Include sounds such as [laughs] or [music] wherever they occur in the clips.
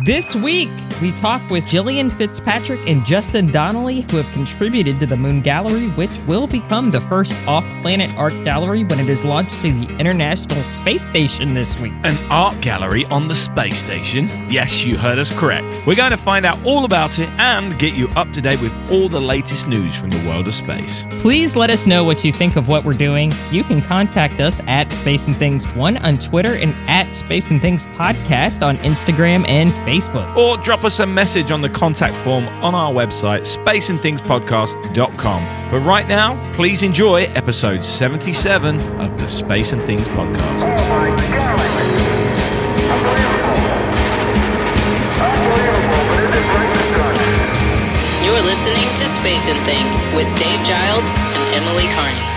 This week, we talk with Gillian Fitzpatrick and Justin Donnelly, who have contributed to the Moon Gallery, which will become the first off planet art gallery when it is launched to the International Space Station this week. An art gallery on the space station? Yes, you heard us correct. We're going to find out all about it and get you up to date with all the latest news from the world of space. Please let us know what you think of what we're doing. You can contact us at Space and Things 1 on Twitter and at Space and Things Podcast on Instagram and Facebook. Or drop us a message on the contact form on our website, spaceandthingspodcast.com. But right now, please enjoy episode 77 of the Space and Things Podcast. Oh You're listening to Space and Things with Dave Giles and Emily Carney.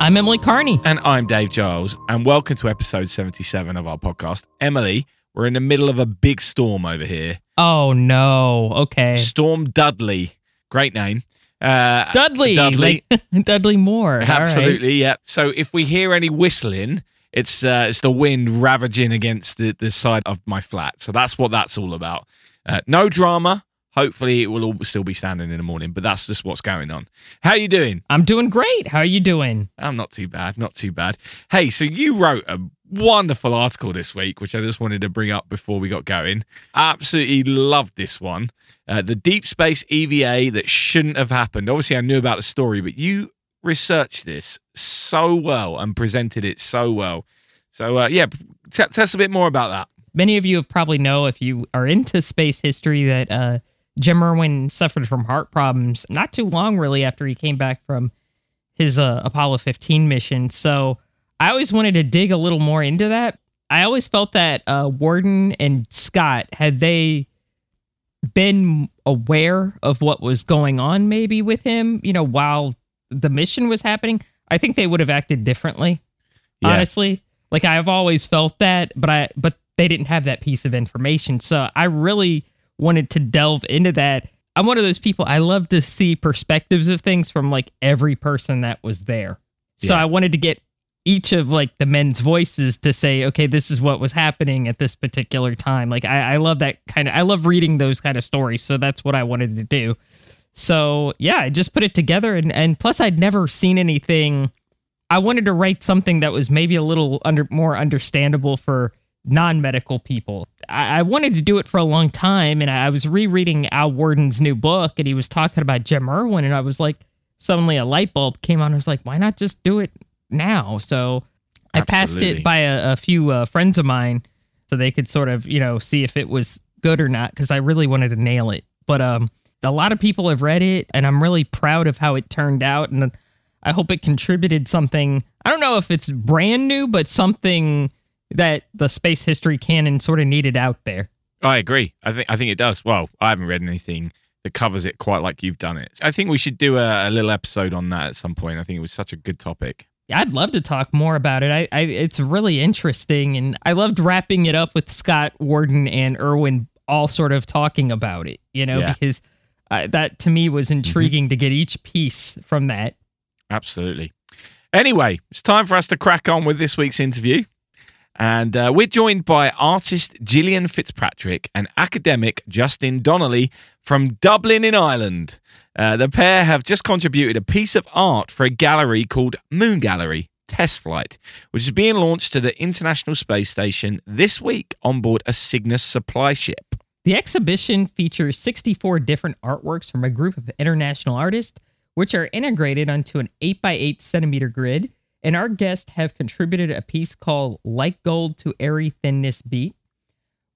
I'm Emily Carney. And I'm Dave Giles, and welcome to episode 77 of our podcast. Emily, we're in the middle of a big storm over here. Oh no. Okay. Storm Dudley. Great name. Uh, Dudley. Dudley. Like, [laughs] Dudley Moore. All right. Absolutely, yeah. So if we hear any whistling, it's uh, it's the wind ravaging against the, the side of my flat. So that's what that's all about. Uh, no drama. Hopefully, it will all still be standing in the morning, but that's just what's going on. How are you doing? I'm doing great. How are you doing? I'm not too bad, not too bad. Hey, so you wrote a wonderful article this week, which I just wanted to bring up before we got going. Absolutely loved this one. Uh, the deep space EVA that shouldn't have happened. Obviously, I knew about the story, but you researched this so well and presented it so well. So, uh, yeah, t- tell us a bit more about that. Many of you have probably know if you are into space history that uh, Jim Irwin suffered from heart problems not too long really after he came back from his uh, Apollo 15 mission. So I always wanted to dig a little more into that. I always felt that uh, Worden and Scott had they been aware of what was going on maybe with him, you know, while the mission was happening, I think they would have acted differently. Yeah. Honestly, like I've always felt that, but I but they didn't have that piece of information. So I really wanted to delve into that. I'm one of those people I love to see perspectives of things from like every person that was there. So Yeah. I wanted to get each of like the men's voices to say, okay, this is what was happening at this particular time. Like I, I love that kind of I love reading those kind of stories. So that's what I wanted to do. So yeah, I just put it together and, and plus I'd never seen anything. I wanted to write something that was maybe a little under more understandable for non-medical people. I, I wanted to do it for a long time and I, I was rereading Al Worden's new book and he was talking about Jim Irwin and I was like, suddenly a light bulb came on. I was like, why not just do it now? So I passed it by a, a few uh, friends of mine so they could sort of, you know, see if it was good or not because I really wanted to nail it. But um, a lot of people have read it and I'm really proud of how it turned out. And I hope it contributed something. I don't know if it's brand new, but something that the space history canon sort of needed out there. I agree. I think I think it does. Well, I haven't read anything that covers it quite like you've done it. I think we should do a, a little episode on that at some point. I think it was such a good topic. Yeah, I'd love to talk more about it. I, I it's really interesting, and I loved wrapping it up with Scott Worden and Irwin all sort of talking about it. You know, Yeah. because uh, that to me was intriguing to get each piece from that. Absolutely. Anyway, it's time for us to crack on with this week's interview. And uh, we're joined by artist Gillian Fitzpatrick and academic Justin Donnelly from Dublin in Ireland. Uh, the pair have just contributed a piece of art for a gallery called Moon Gallery Test Flight, which is being launched to the International Space Station this week on board a Cygnus supply ship. The exhibition features 64 different artworks from a group of international artists, which are integrated onto an 8x8 centimeter grid. And our guests have contributed a piece called Like Gold to Airy Thinness Beat,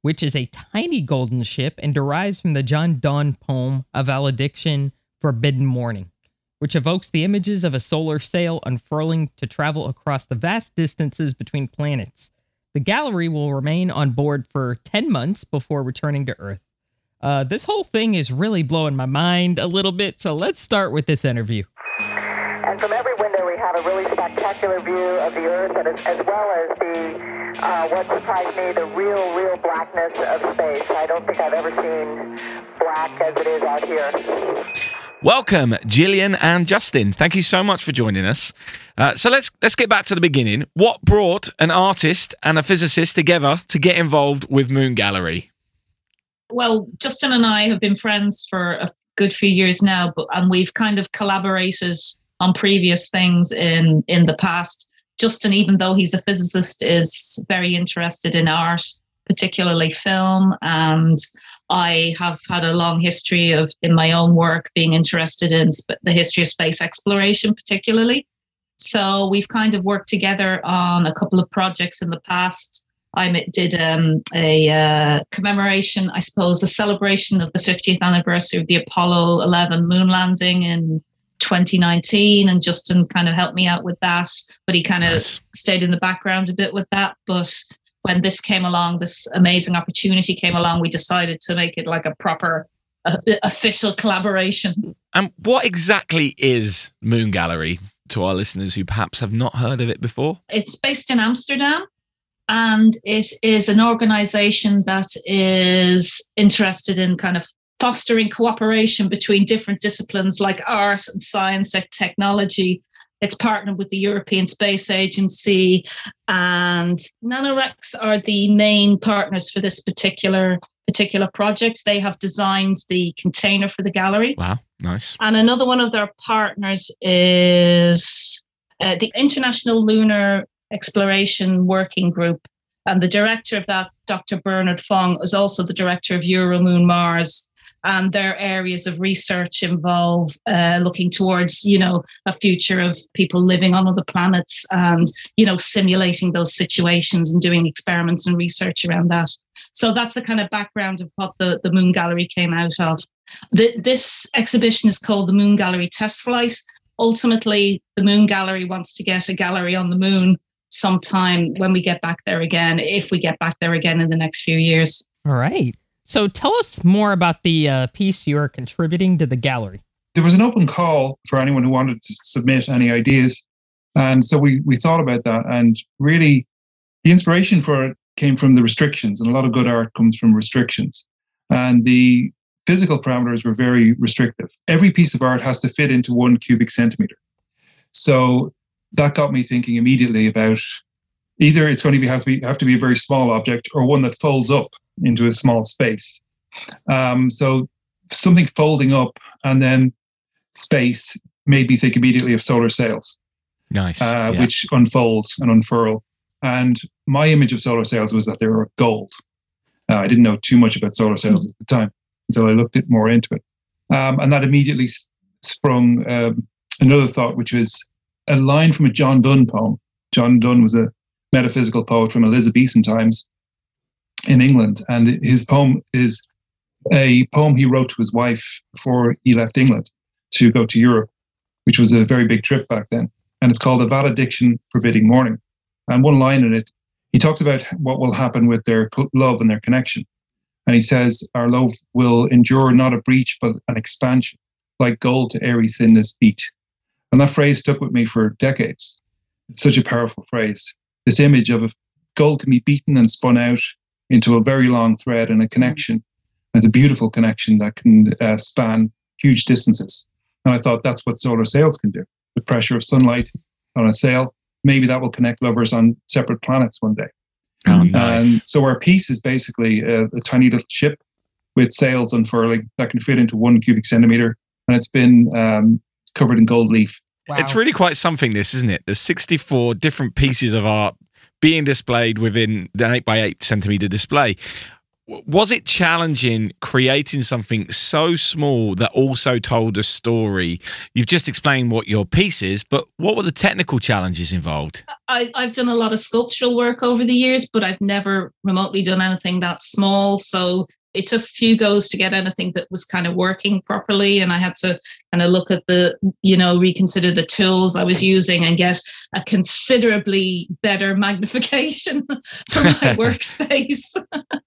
which is a tiny golden ship and derives from the John Donne poem A Valediction Forbidding Mourning, which evokes the images of a solar sail unfurling to travel across the vast distances between planets. The gallery will remain on board for 10 months before returning to Earth. Uh, this whole thing is really blowing my mind a little bit, so let's start with this interview. And from every window, we have a really spectacular view of the Earth, and as, as well as the uh, what surprised me, the real, real blackness of space. I don't think I've ever seen black as it is out here. Welcome, Gillian and Justin. Thank you so much for joining us. Uh, so let's let's get back to the beginning. What brought an artist and a physicist together to get involved with Moon Gallery? Well, Justin and I have been friends for a good few years now, but and we've kind of collaborated on previous things in in the past. Justin, even though he's a physicist, is very interested in art, particularly film, and I have had a long history of, in my own work, being interested in sp- the history of space exploration, particularly. So we've kind of worked together on a couple of projects in the past. I did um, a uh, commemoration, I suppose, a celebration of the 50th anniversary of the Apollo 11 moon landing in 2019, and Justin kind of helped me out with that. But he kind of nice. stayed in the background a bit with that. But when this came along, this amazing opportunity came along, we decided to make it like a proper uh, official collaboration. And what exactly is Moon Gallery to our listeners who perhaps have not heard of it before? It's based in Amsterdam and it is an organization that is interested in kind of fostering cooperation between different disciplines like art and science and technology it's partnered with the European Space Agency, and NanoRacks are the main partners for this particular particular project. They have designed the container for the gallery. Wow, nice. And another one of their partners is uh, the International Lunar Exploration Working Group. And the director of that, Dr. Bernard Foing, is also the director of EuroMoonMars and their areas of research involve uh, looking towards, you know, a future of people living on other planets and, you know, simulating those situations and doing experiments and research around that. So that's the kind of background of what the, the Moon Gallery came out of. The, this exhibition is called the Moon Gallery Test Flight. Ultimately, the Moon Gallery wants to get a gallery on the moon sometime when we get back there again, if we get back there again in the next few years. All right. So tell us more about the uh, piece you are contributing to the gallery. There was an open call for anyone who wanted to submit any ideas. And so we, we thought about that. And really, the inspiration for it came from the restrictions. And a lot of good art comes from restrictions. And the physical parameters were very restrictive. Every piece of art has to fit into one cubic centimeter. So that got me thinking immediately about either it's going to be have to be have to be a very small object or one that folds up into a small space. Um, so something folding up and then space made me think immediately of solar sails. Nice. Uh, yeah. Which unfold and unfurl. And my image of solar sails was that they were gold. Uh, I didn't know too much about solar sails at the time until I looked it more into it. Um, and that immediately sprung um, another thought, which was a line from a John Donne poem. John Donne was a metaphysical poet from Elizabethan times in England. And his poem is a poem he wrote to his wife before he left England to go to Europe, which was a very big trip back then. And it's called A Valediction Forbidding Mourning. And one line in it, he talks about what will happen with their love and their connection. And he says, Our love will endure not a breach, but an expansion, like gold to airy thinness beat. And that phrase stuck with me for decades. It's such a powerful phrase. This image of a gold can be beaten and spun out into a very long thread and a connection. And it's a beautiful connection that can uh, span huge distances. And I thought that's what solar sails can do. The pressure of sunlight on a sail, maybe that will connect lovers on separate planets one day. Oh, nice. And so our piece is basically a, a tiny little ship with sails unfurling that can fit into one cubic centimeter, and it's been um, covered in gold leaf. Wow. It's really quite something, this, isn't it? There's 64 different pieces of art being displayed within an 8 by 8 centimeter display. Was it challenging creating something so small that also told a story? You've just explained what your piece is, but what were the technical challenges involved? I, have done a lot of sculptural work over the years, but I've never remotely done anything that small. So it took a few goes to get anything that was kind of working properly and i had to kind of look at the you know reconsider the tools i was using and get a considerably better [laughs] magnification for my [laughs] workspace. [laughs]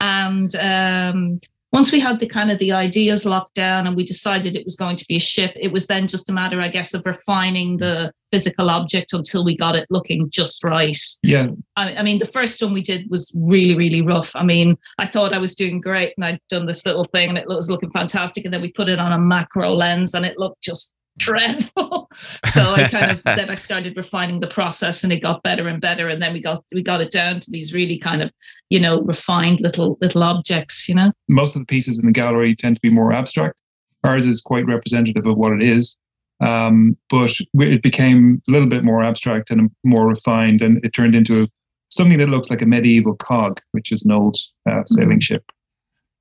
And um, once we had the kind of the ideas locked down and we decided it was going to be a ship, it was then just a matter, I guess, of refining the physical object until we got it looking just right. Yeah, I, I mean, the first one we did was really, really rough. I mean, I thought I was doing great and I'd done this little thing and it was looking fantastic. And then we put it on a macro lens and it looked just dreadful. [laughs] so I kind of then I started refining the process and it got better and better. And then we got we got it down to these really kind of, you know, refined little little objects, you know. most of the pieces in the gallery tend to be more abstract. Ours is quite representative of what it is. Um, but it became a little bit more abstract and more refined, and it turned into something that looks like a medieval cog, which is an old uh, sailing ship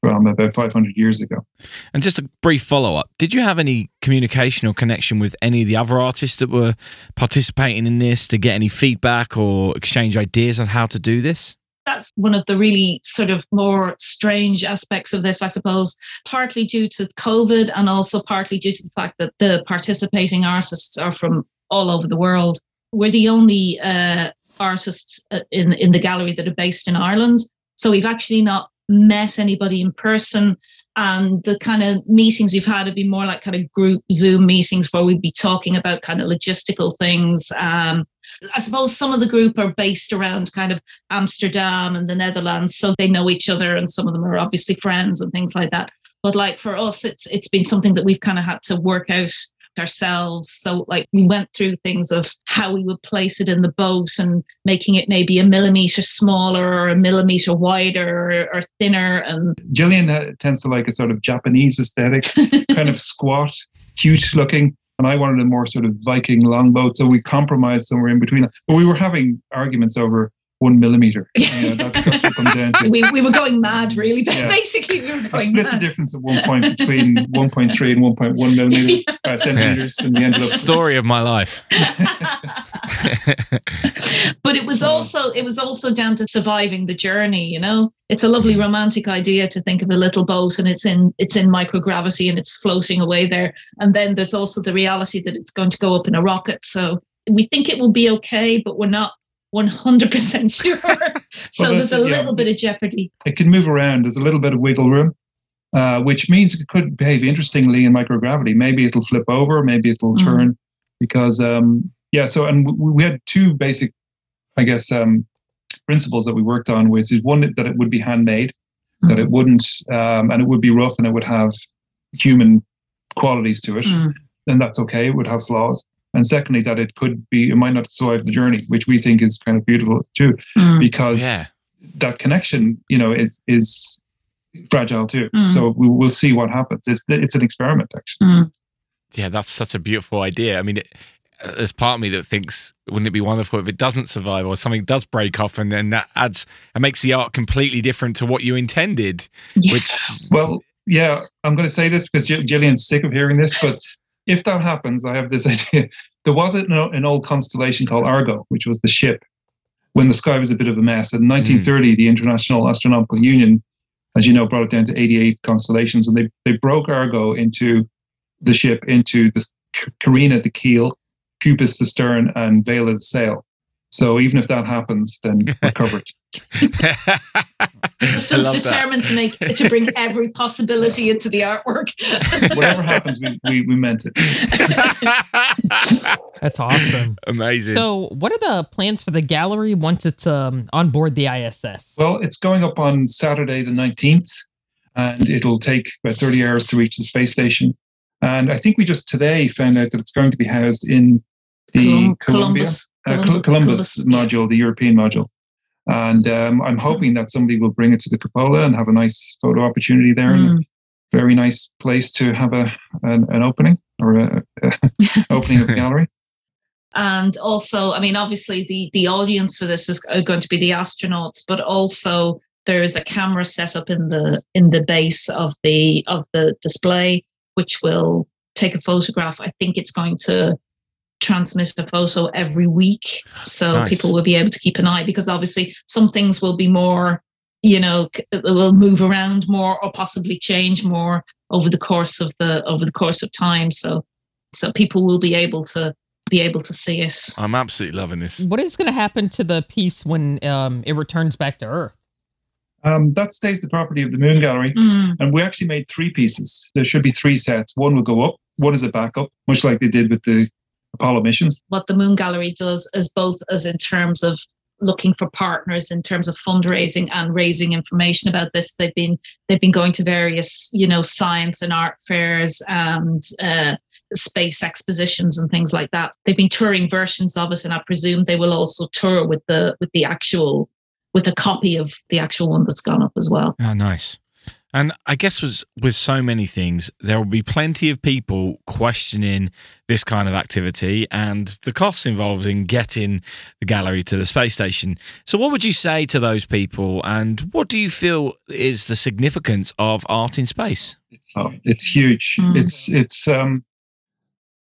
from about 500 years ago. And just a brief follow up Did you have any communication or connection with any of the other artists that were participating in this to get any feedback or exchange ideas on how to do this? that's one of the really sort of more strange aspects of this, I suppose, partly due to COVID and also partly due to the fact that the participating artists are from all over the world. We're the only uh, artists uh, in in the gallery that are based in Ireland, so we've actually not met anybody in person. And the kind of meetings we've had have been more like kind of group Zoom meetings where we'd be talking about kind of logistical things. Um, I suppose some of the group are based around kind of Amsterdam and the Netherlands, so they know each other, and some of them are obviously friends and things like that. But like for us, it's it's been something that we've kind of had to work out ourselves. So like we went through things of how we would place it in the boat and making it maybe a millimeter smaller or a millimeter wider or, or thinner and Gillian uh, tends to like a sort of Japanese aesthetic, [laughs] kind of squat, huge looking. And I wanted a more sort of Viking longboat. So we compromised somewhere in between. But we were having arguments over one millimeter. [laughs] Yeah, that's, that's what comes down to. we, we were going mad really. Yeah. [laughs] Basically we were I going split the difference at one point between [laughs] 1.3 and 1.1 millimeters, uh, centimeters, and we ended up. Story of my life. but it was also it was also down to surviving the journey you know it's a lovely romantic idea to think of a little boat and it's in it's in microgravity and it's floating away there and then there's also the reality that it's going to go up in a rocket so we think it will be okay but we're not 100% sure [laughs] so Well, there's a yeah. little bit of jeopardy It can move around. There's a little bit of wiggle room, uh, which means it could behave interestingly in microgravity. Maybe it'll flip over, maybe it'll Mm. turn. Because, um, yeah, so, and we, we had two basic, I guess, um, principles that we worked on, which is one, that it would be handmade, that it wouldn't, um, and it would be rough and it would have human qualities to it. Mm. And that's okay. It would have flaws. And secondly, that it could be, it might not survive the journey, which we think is kind of beautiful too, Mm. because Yeah. that connection, you know, is is fragile too. Mm. So we, we'll see what happens. It's it's an experiment actually. Mm. Yeah, that's such a beautiful idea. I mean, it, uh, there's part of me that thinks, wouldn't it be wonderful if it doesn't survive or something does break off and then that adds, and makes the art completely different to what you intended, Yeah. which, Well, yeah, I'm going to say this because G- Gillian's sick of hearing this, but if that happens, I have this [laughs] idea. There was an, uh, an old constellation called Argo, which was the ship when the sky was a bit of a mess. In hmm. 1930, the International Astronomical Union, as you know, brought it down to 88 constellations, and they they broke Argo into the ship into the Carina the keel, Puppis the stern, and Vela the sail. So even if that happens, then we're [laughs] covered. I so love that. determined to make to bring every possibility into the artwork [laughs] Whatever happens, we, we, we meant it. [laughs] That's awesome. Amazing. so, what are the plans for the gallery once it's um, on board the ISS? Well, it's going up on Saturday the 19th, and it'll take about 30 hours to reach the space station. And I think we just today found out that it's going to be housed in the Colum- Columbia, Columbus. Uh, Col- Colum- Columbus, Columbus, module, the European module. And um, I'm hoping that somebody will bring it to the cupola and have a nice photo opportunity there. And Mm. very nice place to have a an, an opening or a, a [laughs] opening of the gallery. and also i mean obviously the the audience for this is going to be the astronauts but also there is a camera set up in the in the base of the of the display which will take a photograph i think it's going to transmit a photo every week so Nice. people will be able to keep an eye because obviously some things will be more you know will move around more or possibly change more over the course of the over the course of time so so people will be able to be able to see it. I'm absolutely loving this. What is going to happen to the piece when um, it returns back to Earth? Um, that stays the property of the Moon Gallery. Mm. And we actually made three pieces. There should be three sets. One will go up, one is a backup, much like they did with the Apollo missions. What the Moon Gallery does is both as in terms of looking for partners in terms of fundraising and raising information about this. They've been they've been going to various you know science and art fairs and uh, space expositions and things like that. They've been touring versions of it, and I presume they will also tour with the with the actual with a copy of the actual one that's gone up as well. Oh, nice. And I guess with, with so many things, there will be plenty of people questioning this kind of activity and the costs involved in getting the gallery to the space station. So, what would you say to those people, and what do you feel is the significance of art in space? Oh, it's huge. Mm. It's it's um,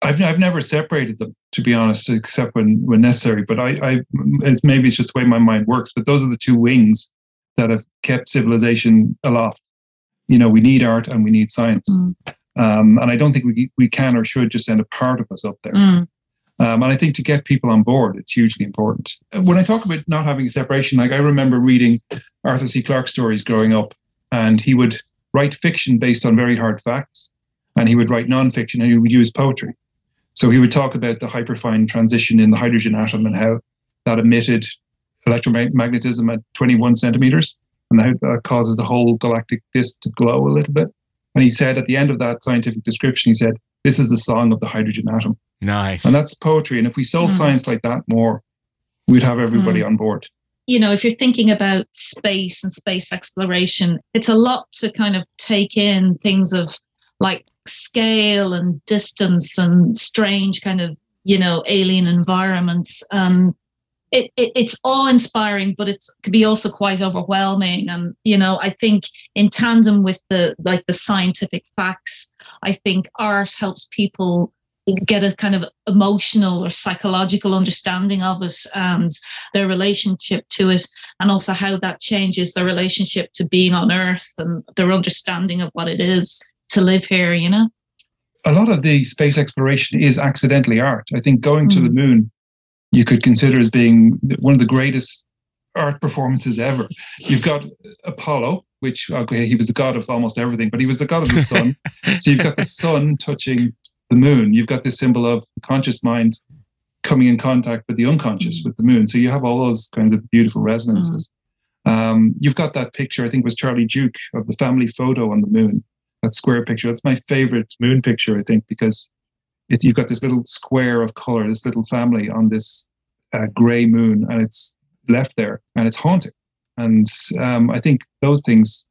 I've I've never separated them to be honest, except when when necessary. But I I it's, maybe it's just the way my mind works. But those are the two wings that have kept civilization aloft. You know, we need art and we need science. Mm. Um, and I don't think we we can or should just send a part of us up there. Mm. Um, and I think to get people on board, it's hugely important. When I talk about not having a separation, like I remember reading Arthur C. Clarke stories growing up, and he would write fiction based on very hard facts, and he would write nonfiction, and he would use poetry. So he would talk about the hyperfine transition in the hydrogen atom and how that emitted electromagnetism at 21 centimeters, and how that causes the whole galactic disk to glow a little bit. And he said at the end of that scientific description, he said, "This is the song of the hydrogen atom." Nice. And that's poetry. And if we sold Mm. science like that more, we'd have everybody on board. you know, if you're thinking about space and space exploration, it's a lot to kind of take in things of like scale and distance and strange kind of, you know, alien environments. Um, it, it, it's awe-inspiring, but it could be also quite overwhelming. And you know, I think in tandem with the like the scientific facts, I think art helps people get a kind of emotional or psychological understanding of it and their relationship to it and also how that changes their relationship to being on earth and their understanding of what it is to live here you know A lot of the space exploration is accidentally art. I think going to the mm. moon, you could consider as being one of the greatest art performances ever. You've got Apollo, which okay, he was the god of almost everything, but he was the god of the [laughs] sun. so you've got the sun touching the moon. You've got this symbol of the conscious mind coming in contact with the unconscious with the moon. So you have all those kinds of beautiful resonances. Um, you've got that picture, I think it was Charlie Duke of the family photo on the moon. That square picture. That's my favorite moon picture, I think, because it, you've got this little square of color, this little family on this uh, gray moon, and it's left there, and it's haunting. And um, I think those things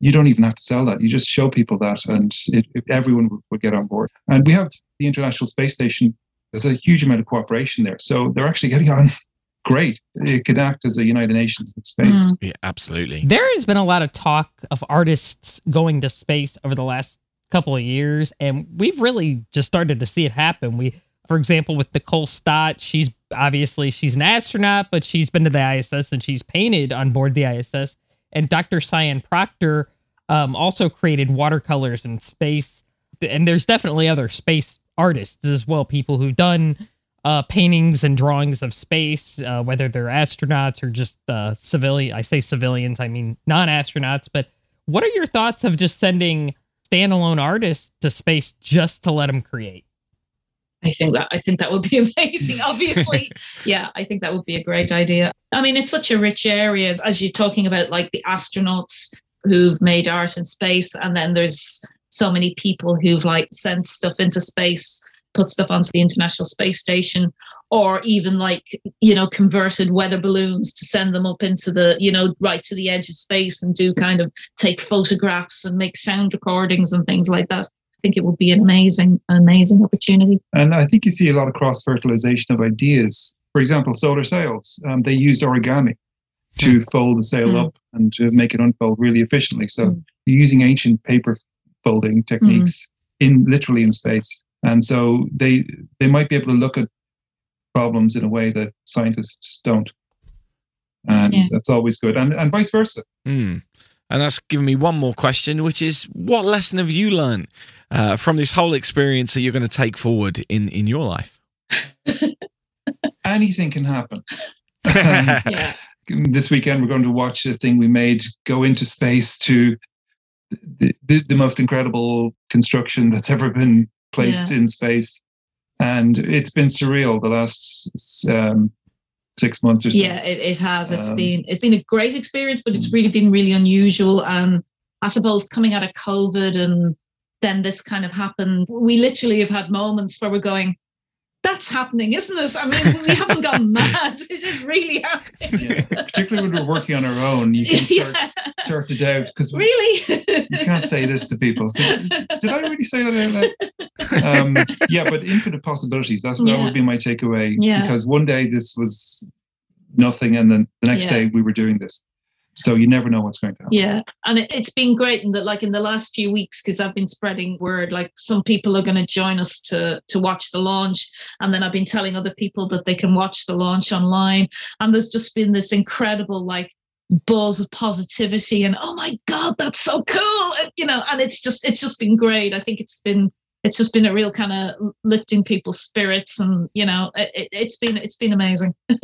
you don't even have to sell that. You just show people that, and it, it, everyone would, would get on board. And we have the International Space Station. There's a huge amount of cooperation there, so they're actually getting on [laughs] great. It could act as a United Nations in space. Mm. Yeah, absolutely. There has been a lot of talk of artists going to space over the last couple of years, and we've really just started to see it happen. We, for example, with Nicole Stott, she's obviously she's an astronaut, but she's been to the ISS and she's painted on board the ISS. And Dr. Sian Proctor um, also created watercolors in space. And there's definitely other space artists as well, people who've done uh, paintings and drawings of space, uh, whether they're astronauts or just uh, civilian. I say civilians, I mean non astronauts. But what are your thoughts of just sending standalone artists to space just to let them create? I think that I think that would be [laughs] amazing. Obviously, [laughs] yeah, I think that would be a great idea. I mean, it's such a rich area as you're talking about, like the astronauts who've made art in space, and then there's so many people who've like sent stuff into space, put stuff onto the International Space Station, or even like you know converted weather balloons to send them up into the you know right to the edge of space and do kind of take photographs and make sound recordings and things like that. I think it would be an amazing, an amazing opportunity. And I think you see a lot of cross fertilization of ideas. For example, solar sails. Um, they used origami to fold the sail Mm. up and to make it unfold really efficiently. So Mm. you're using ancient paper folding techniques in literally in space. And so they they might be able to look at problems in a way that scientists don't. And Yeah. that's always good. And and vice versa. Mm. And that's given me one more question, which is what lesson have you learned uh, from this whole experience that you're going to take forward in, in your life? [laughs] Anything can happen. [laughs] Yeah. this weekend we're going to watch a thing we made go into space to the, the, the most incredible construction that's ever been placed in space. And it's been surreal the last um, six months or so. Yeah, it, it has. It's Um, been it's been a great experience, but it's really been really unusual. And I suppose coming out of COVID and then this kind of happened, we literally have had moments where we're going, "That's happening, isn't it?" I mean, we [laughs] haven't gone mad. It is really happening. Yeah, particularly when we're working on our own, you can start, yeah, start to doubt because really. you can't say this to people. So, did I really say that? Um, yeah, but infinite possibilities. That's that Yeah. would be my takeaway. Yeah. Because one day this was nothing, and then the next Yeah. day we were doing this. So you never know what's going to happen. Yeah, and it, it's been great in that, like in the last few weeks, because I've been spreading word. Like some people are going to join us to to watch the launch, and then I've been telling other people that they can watch the launch online. And there's just been this incredible like buzz of positivity, and oh my god, that's so cool, and, you know. And it's just it's just been great. I think it's been it's just been a real kind of lifting people's spirits, and you know, it, it, it's been it's been amazing. [laughs]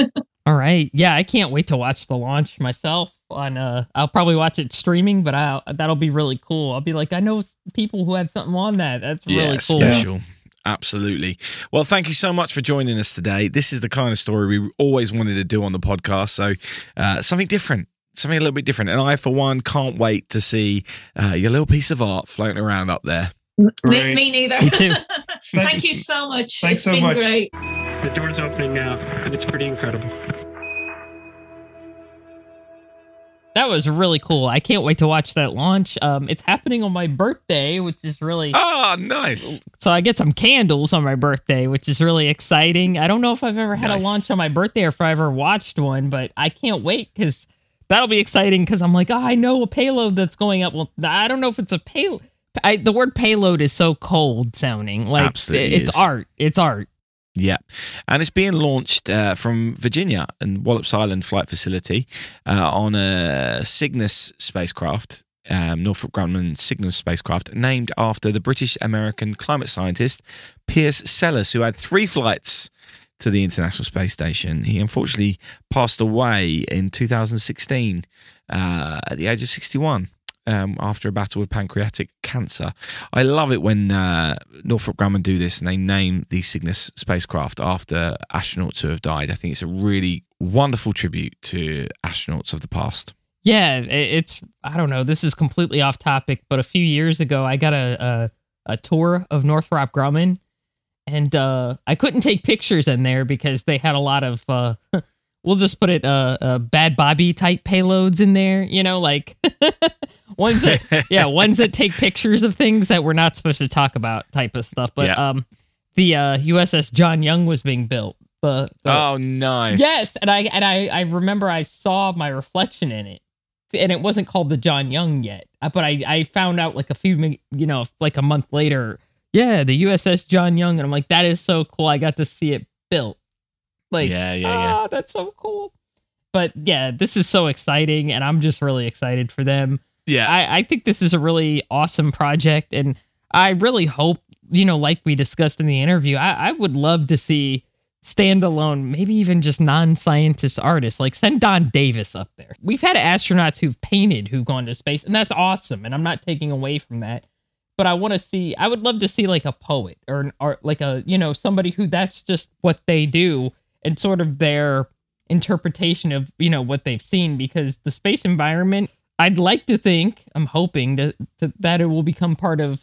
All right. Yeah, I can't wait to watch the launch myself. On uh, I'll probably watch it streaming, but I that'll be really cool. I'll be like, I know people who have something on that. That's really yeah, cool. special. Absolutely. Well, thank you so much for joining us today. This is the kind of story we always wanted to do on the podcast. So, uh, something different, something a little bit different. And I, for one, can't wait to see uh, your little piece of art floating around up there. me, me neither. Me too. [laughs] Thank you so much. Thanks it's so been much. great. The door's opening now, That was really cool. I can't wait to watch that launch. Um, it's happening on my birthday, which is really Ah, nice. so I get some candles on my birthday, which is really exciting. I don't know if I've ever had Nice. a launch on my birthday or if I ever watched one, but I can't wait because that'll be exciting because I'm like, oh, I know a payload that's going up. Well, I don't know if it's a payload. I, the word payload is so cold sounding. Like Absolutely it's is. art. It's art. Yeah. And it's being launched uh, from Virginia and Wallops Island Flight Facility uh, on a Cygnus spacecraft, um, Northrop Grumman Cygnus spacecraft, named after the British American climate scientist Piers Sellers, who had three flights to the International Space Station. He unfortunately passed away in 2016 uh, at the age of 61 um, after a battle with pancreatic cancer. I love it when uh, Northrop Grumman do this and they name the Cygnus spacecraft after astronauts who have died. I think it's a really wonderful tribute to astronauts of the past. Yeah, it's I don't know. This is completely off topic, but a few years ago, I got a a, a tour of Northrop Grumman, and uh, I couldn't take pictures in there because they had a lot of uh, [laughs] we'll just put it uh, uh, bad Bobby type payloads in there. You know, like [laughs] ones that [laughs] yeah ones that take pictures of things that we're not supposed to talk about type of stuff. But Yeah. um, the uh, USS John Young was being built. The, the Oh, nice. Yes, and I and I I remember I saw my reflection in it, and it wasn't called the John Young yet. Uh, But I I found out like a few you know like a month later. Yeah, the USS John Young, and I'm like that is so cool. I got to see it built. Like Yeah, yeah, yeah. ah, that's so cool. But yeah, this is so exciting, and I'm just really excited for them. Yeah. I, I think this is a really awesome project, and I really hope, you know, like we discussed in the interview, I, I would love to see standalone, maybe even just non-scientist artists. Like send Don Davis up there. We've had astronauts who've painted who've gone to space, and that's awesome. And I'm not taking away from that. But I want to see. I would love to see like a poet or an art, like a you know somebody who that's just what they do and sort of their interpretation of you know what they've seen because the space environment i'd like to think i'm hoping to, to, that it will become part of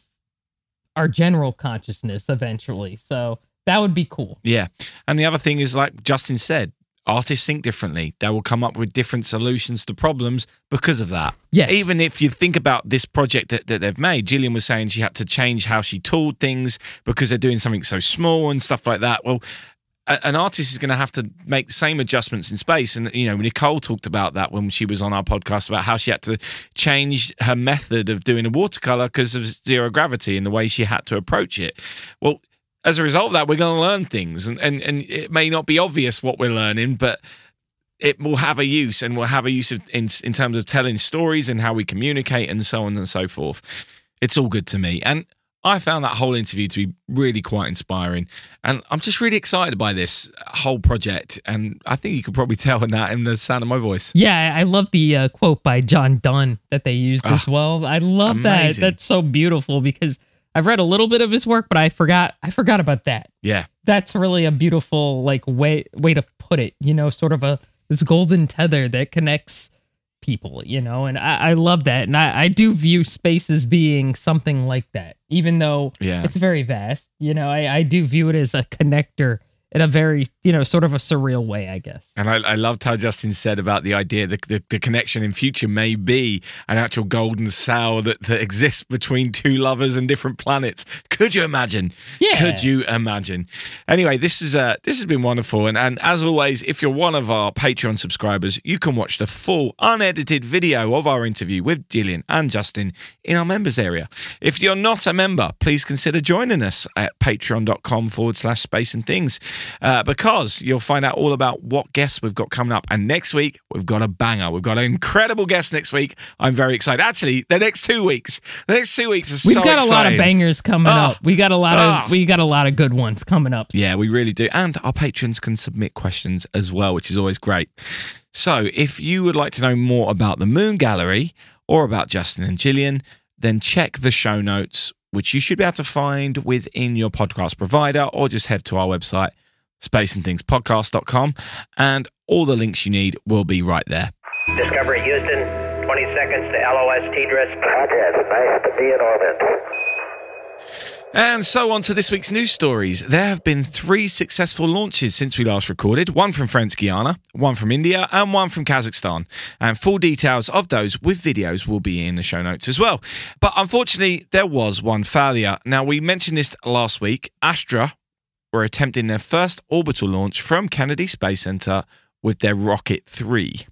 our general consciousness eventually so that would be cool Yeah. And the other thing is, like Justin said, artists think differently. They will come up with different solutions to problems because of that. Yes. Even if you think about this project that, that they've made, Gillian was saying she had to change how she tooled things because they're doing something so small and stuff like that. Well, an artist is going to have to make the same adjustments in space. And, you know, Nicole talked about that when she was on our podcast about how she had to change her method of doing a watercolor because of zero gravity and the way she had to approach it. Well, as a result of that, we're going to learn things, and, and and it may not be obvious what we're learning, but it will have a use, and will have a use of, in in terms of telling stories and how we communicate and so on and so forth. It's all good to me, and I found that whole interview to be really quite inspiring. And I'm just really excited by this whole project. And I think you could probably [laughs] tell in that in the sound of my voice. Yeah, I love the uh, quote by John Donne that they used as well. I love that. That's so beautiful because I've read a little bit of his work, but I forgot I forgot about that. Yeah. That's really a beautiful like way way to put it. You know, sort of a this golden tether that connects people. You know, and I, I love that, and I, I do view space as being something like that, even though Yeah. it's very vast. You know, I, I do view it as a connector in a very you know sort of a surreal way, I guess. And I, I loved how Justin said about the idea that the, the connection in future may be an actual golden cell that, that exists between two lovers and different planets. Could you imagine? Yeah. Could you imagine? Anyway, this is uh, this has been wonderful. And, and as always, if you're one of our Patreon subscribers, you can watch the full unedited video of our interview with Gillian and Justin in our members area. If you're not a member, please consider joining us at patreon.com forward slash space and things uh, because you'll find out all about what guests we've got coming up. And next week, we've got a banger. We've got an incredible guest next week. I'm very excited. Actually, the next two weeks, the next two weeks are We've so got a lot of bangers coming Ah. up. We got a lot Ah. of we got a lot of good ones coming up. Yeah, we really do. And our patrons can submit questions as well, which is always great. So, if you would like to know more about the Moon Gallery or about Justin and Gillian, then check the show notes, which you should be able to find within your podcast provider, or just head to our website, spaceandthingspodcast.com, and all the links you need will be right there. Discovery Houston, 20 seconds to LOS TDRIS. Roger, nice to be in orbit. And so on to this week's news stories. There have been three successful launches since we last recorded one from French Guiana, one from India, and one from Kazakhstan. And full details of those with videos will be in the show notes as well. But unfortunately, there was one failure. Now, we mentioned this last week. Astra were attempting their first orbital launch from Kennedy Space Center with their Rocket 3.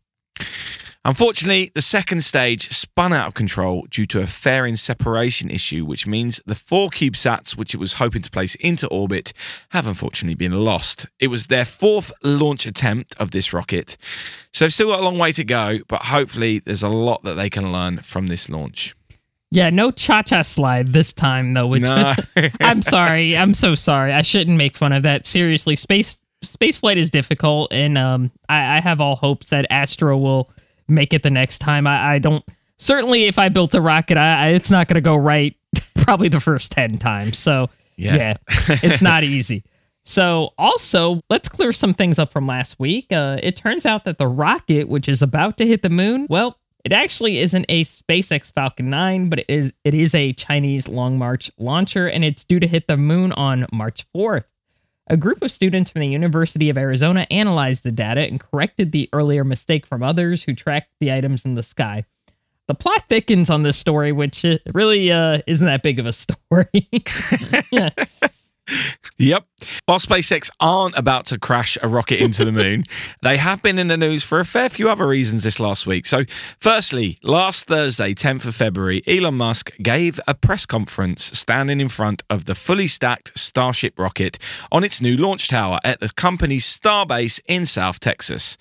Unfortunately, the second stage spun out of control due to a fairing separation issue, which means the four CubeSats, which it was hoping to place into orbit, have unfortunately been lost. It was their fourth launch attempt of this rocket, so they've still got a long way to go, but hopefully there's a lot that they can learn from this launch. Yeah, no cha cha slide this time though. Which No. [laughs] I'm sorry. I'm so sorry. I shouldn't make fun of that. Seriously, space space flight is difficult, and um, I, I have all hopes that Astra will make it the next time. I, I don't. Certainly, if I built a rocket, I, I, it's not going to go right. [laughs] Probably the first ten times. So Yeah. yeah, it's not [laughs] easy. So, also, let's clear some things up from last week. Uh, it turns out that the rocket, which is about to hit the moon, well, it actually isn't a SpaceX Falcon 9, but it is it is a Chinese Long March launcher, and it's due to hit the moon on March 4th. A group of students from the University of Arizona analyzed the data and corrected the earlier mistake from others who tracked the items in the sky. The plot thickens on this story, which really uh, isn't that big of a [laughs] story. [laughs] yeah. Yep. While SpaceX aren't about to crash a rocket into the moon, [laughs] they have been in the news for a fair few other reasons this last week. So, firstly, last Thursday, 10th of February, Elon Musk gave a press conference standing in front of the fully stacked Starship rocket on its new launch tower at the company's Starbase in South Texas.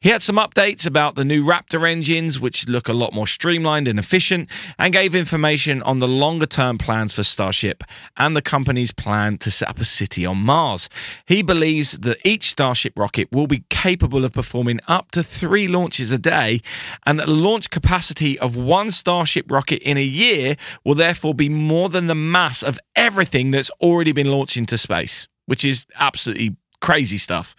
He had some updates about the new Raptor engines, which look a lot more streamlined and efficient, and gave information on the longer term plans for Starship and the company's plan to set up a city on Mars. He believes that each Starship rocket will be capable of performing up to three launches a day, and that the launch capacity of one Starship rocket in a year will therefore be more than the mass of everything that's already been launched into space, which is absolutely crazy stuff.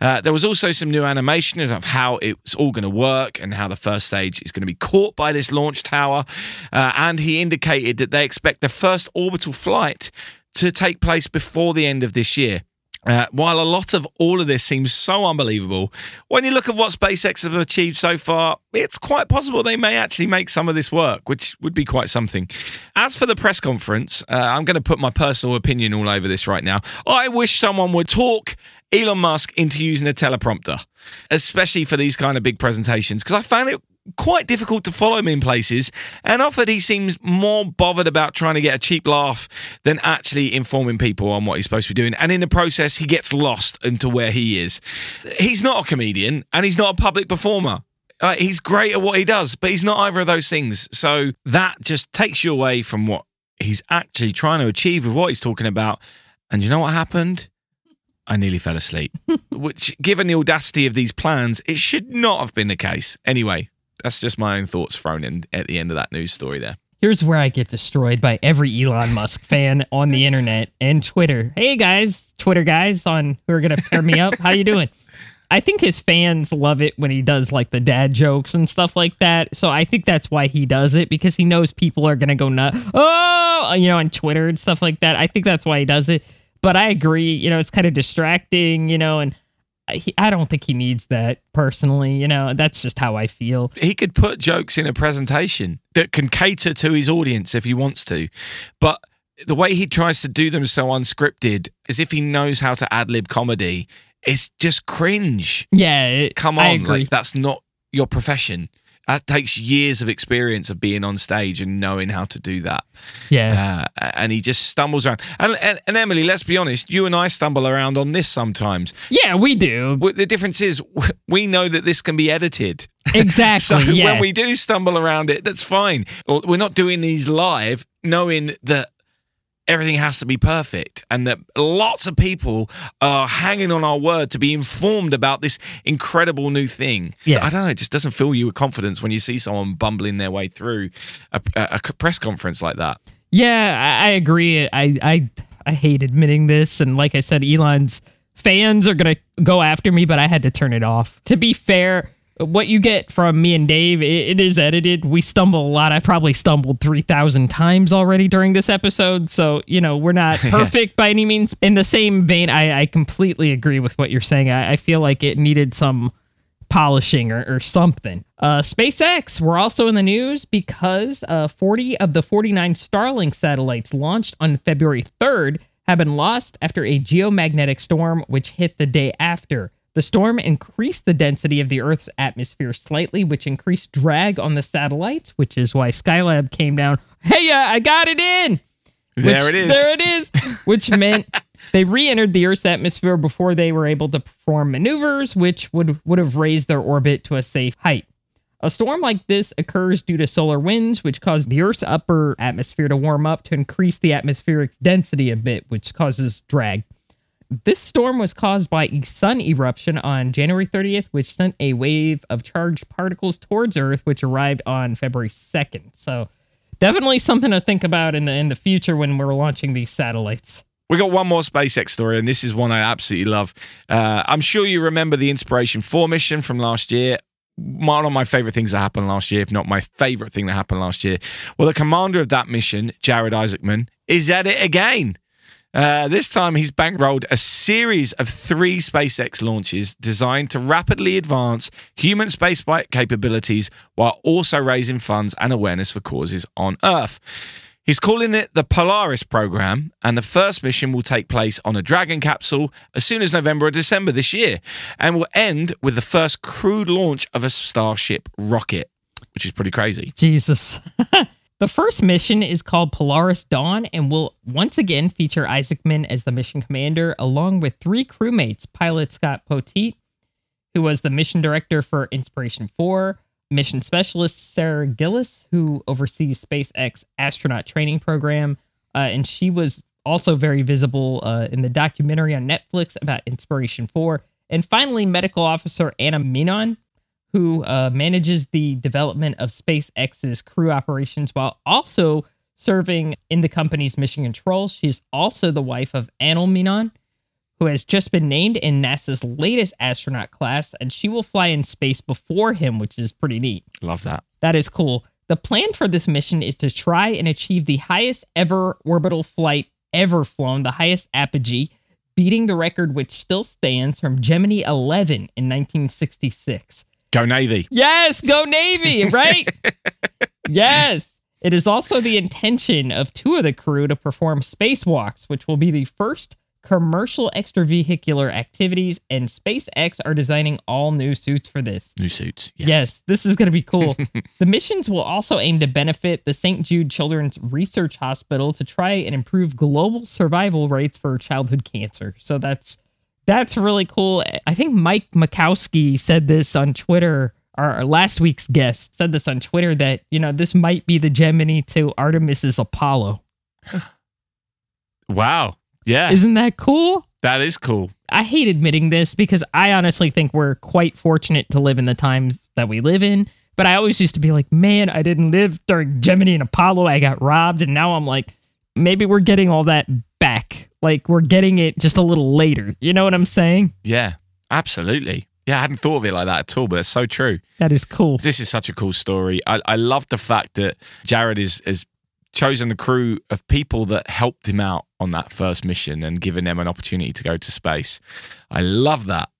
Uh, there was also some new animation of how it's all going to work and how the first stage is going to be caught by this launch tower. Uh, and he indicated that they expect the first orbital flight to take place before the end of this year. Uh, while a lot of all of this seems so unbelievable, when you look at what SpaceX have achieved so far, it's quite possible they may actually make some of this work, which would be quite something. As for the press conference, uh, I'm going to put my personal opinion all over this right now. I wish someone would talk Elon Musk into using a teleprompter, especially for these kind of big presentations, because I found it quite difficult to follow him in places and often he seems more bothered about trying to get a cheap laugh than actually informing people on what he's supposed to be doing and in the process he gets lost into where he is he's not a comedian and he's not a public performer uh, he's great at what he does but he's not either of those things so that just takes you away from what he's actually trying to achieve with what he's talking about. And you know what happened? I nearly fell asleep. [laughs] Which, given the audacity of these plans, it should not have been the case. Anyway, that's just my own thoughts thrown in at the end of that news story there. Here's where I get destroyed by every Elon Musk fan [laughs] on the internet and Twitter. Hey guys, Twitter guys on who are gonna tear me up. How you doing? I think his fans love it when he does like the dad jokes and stuff like that. So I think that's why he does it because he knows people are gonna go nut. Oh, you know, on Twitter and stuff like that. I think that's why he does it. But I agree. You know, it's kind of distracting. You know, and he, I don't think he needs that personally. You know, that's just how I feel. He could put jokes in a presentation that can cater to his audience if he wants to. But the way he tries to do them so unscripted, as if he knows how to ad lib comedy, is just cringe. Yeah, it, Come on, like that's not your profession. That takes years of experience of being on stage and knowing how to do that. yeah. Uh, and he just stumbles around. And, and, and Emily, let's be honest, you and I stumble around on this sometimes. Yeah, we do. The difference is we know that this can be edited. [laughs] Exactly. So yeah. when we do stumble around it, that's fine. We're not doing these live knowing that everything has to be perfect and that lots of people are hanging on our word to be informed about this incredible new thing. Yeah. I don't know, it just doesn't fill you with confidence when you see someone bumbling their way through a, a, a press conference like that. Yeah, I, I agree. I, I I hate admitting this, and like I said, Elon's fans are gonna go after me, but I had to turn it off. To be fair, what you get from me and Dave, it, it is edited. We stumble a lot. I probably stumbled three thousand times already during this episode, so you know we're not [laughs] perfect by any means. In the same vein, I, I completely agree with what you're saying. I, I feel like it needed some polishing or, or something. Uh, SpaceX were also in the news because uh, 40 of the 49 Starlink satellites launched on February 3rd have been lost after a geomagnetic storm which hit the day after. The storm increased the density of the Earth's atmosphere slightly, which increased drag on the satellites, which is why Skylab came down. Hey, uh, I got it in! There Which- it is. There it is. [laughs] Which meant they re-entered the Earth's atmosphere before they were able to perform maneuvers, which would would have raised their orbit to a safe height. A storm like this occurs due to solar winds, which cause the Earth's upper atmosphere to warm up to increase the atmospheric density a bit, which causes drag. This storm was caused by a sun eruption on January 30th, which sent a wave of charged particles towards Earth, which arrived on February 2nd. So, definitely something to think about in the in the future when we're launching these satellites. We got one more SpaceX story, and this is one I absolutely love. Uh, I'm sure you remember the Inspiration 4 mission from last year. One of my favorite things that happened last year, if not my favorite thing that happened last year. Well, the commander of that mission, Jared Isaacman, is at it again. Uh, this time, he's bankrolled a series of three SpaceX launches designed to rapidly advance human spaceflight capabilities while also raising funds and awareness for causes on Earth. He's calling it the Polaris program, and the first mission will take place on a Dragon capsule as soon as November or December this year, and will end with the first crewed launch of a Starship rocket, which is pretty crazy. Jesus. [laughs] the first mission is called Polaris Dawn and will once again feature Isaacman as the mission commander, along with three crewmates pilot Scott Poteet, who was the mission director for Inspiration 4, mission specialist Sarah Gillis, who oversees SpaceX astronaut training program, uh, and she was also very visible uh, in the documentary on Netflix about Inspiration 4. And finally, medical officer Anna Menon, who uh, manages the development of SpaceX's crew operations while also serving in the company's mission control. She is also the wife of Anil Menon, who has just been named in NASA's latest astronaut class, and she will fly in space before him, which is pretty neat. Love that. That is cool. The plan for this mission is to try and achieve the highest ever orbital flight ever flown, the highest apogee, beating the record which still stands from Gemini 11 in 1966. Go Navy. Yes, go Navy, right? [laughs] yes. It is also the intention of two of the crew to perform spacewalks, which will be the first commercial extravehicular activities, and SpaceX are designing all new suits for this. New suits. Yes, Yes, this is going to be cool. [laughs] the missions will also aim to benefit the St. Jude Children's Research Hospital to try and improve global survival rates for childhood cancer. So that's that's really cool. I think Mike Makowski said this on Twitter. Our our last week's guest said this on Twitter that you know this might be the Gemini to Artemis's Apollo. [laughs] Wow. Yeah. Isn't that cool? that is cool. I hate admitting this because I honestly think we're quite fortunate to live in the times that we live in. But I always used to be like, man, I didn't live during Gemini and Apollo. I got robbed. And now I'm like, maybe we're getting all that back. Like we're getting it just a little later. You know what I'm saying? Yeah. Absolutely. Yeah, I hadn't thought of it like that at all, but it's so true. That is cool. This is such a cool story. I, I love the fact that Jared is has chosen a crew of people that helped him out on that first mission and given them an opportunity to go to space. I love that.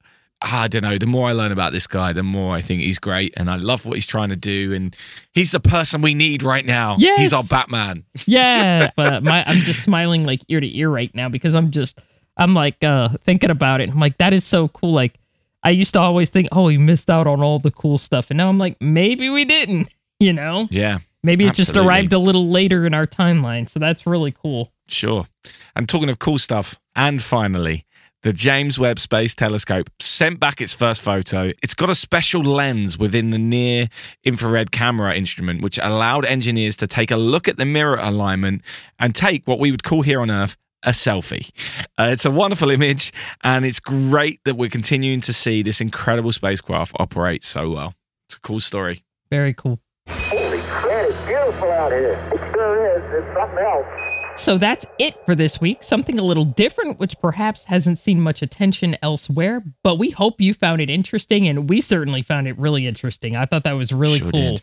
I don't know. The more I learn about this guy, the more I think he's great, and I love what he's trying to do. And he's the person we need right now. Yes. he's our Batman. [laughs] Yeah, but my I'm just smiling like ear to ear right now because I'm just I'm like uh thinking about it. I'm like that is so cool. Like I used to always think, oh, we missed out on all the cool stuff, and now I'm like, maybe we didn't. [laughs] You know, Yeah, maybe it just arrived a little later in our timeline. So that's really cool. Sure. And talking of cool stuff, and finally, the James Webb Space Telescope sent back its first photo. It's got a special lens within the near infrared camera instrument, which allowed engineers to take a look at the mirror alignment and take what we would call here on Earth a selfie. Uh, it's a wonderful image, and it's great that we're continuing to see this incredible spacecraft operate so well. It's a cool story. Very cool. Holy crap, it's beautiful out here. It sure is. It's something else. So that's it for this week. Something a little different, which perhaps hasn't seen much attention elsewhere, but we hope you found it interesting, and we certainly found it really interesting. I thought that was really Sure cool. did.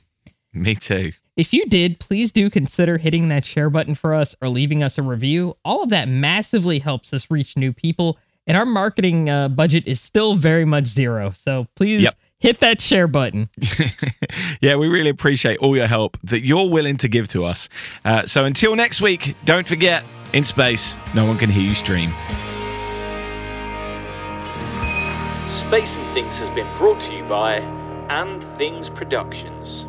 Me too. If you did, please do consider hitting that share button for us or leaving us a review. All of that massively helps us reach new people, and our marketing uh, budget is still very much zero. So please Yep. Hit that share button. [laughs] yeah, we really appreciate all your help that you're willing to give to us. Uh, so until next week, don't forget in space, no one can hear you stream. Space and Things has been brought to you by And Things Productions.